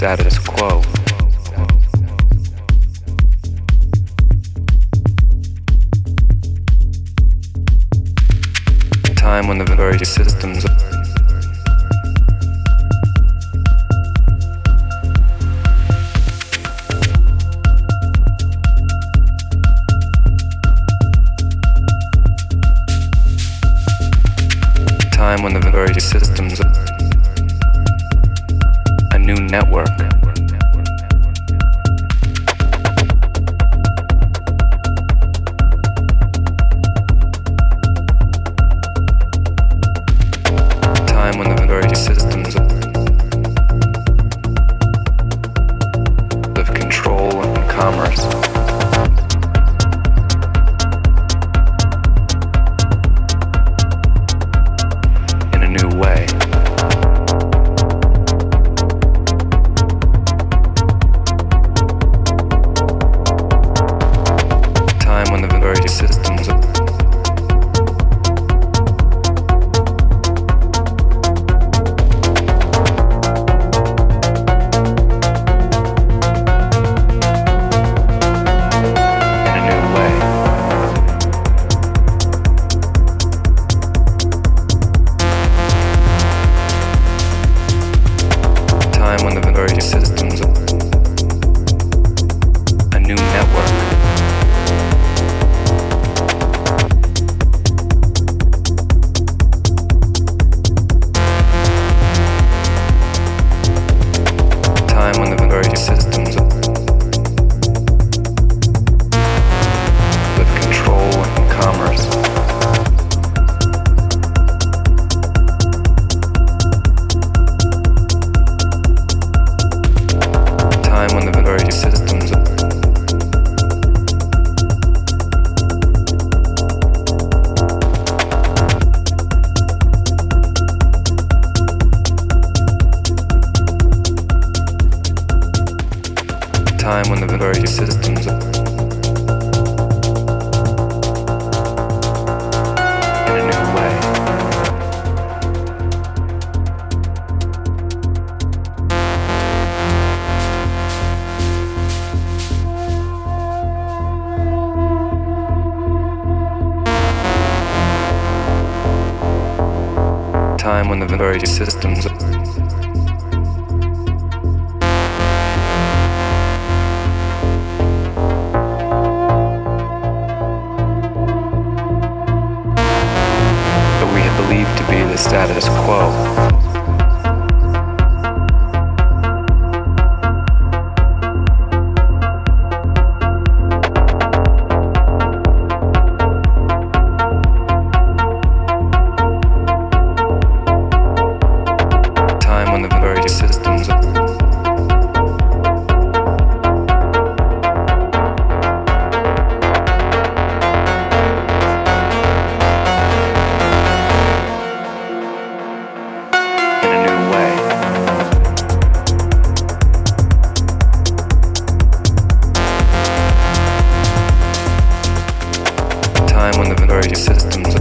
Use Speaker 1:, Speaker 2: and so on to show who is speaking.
Speaker 1: status time when the various systems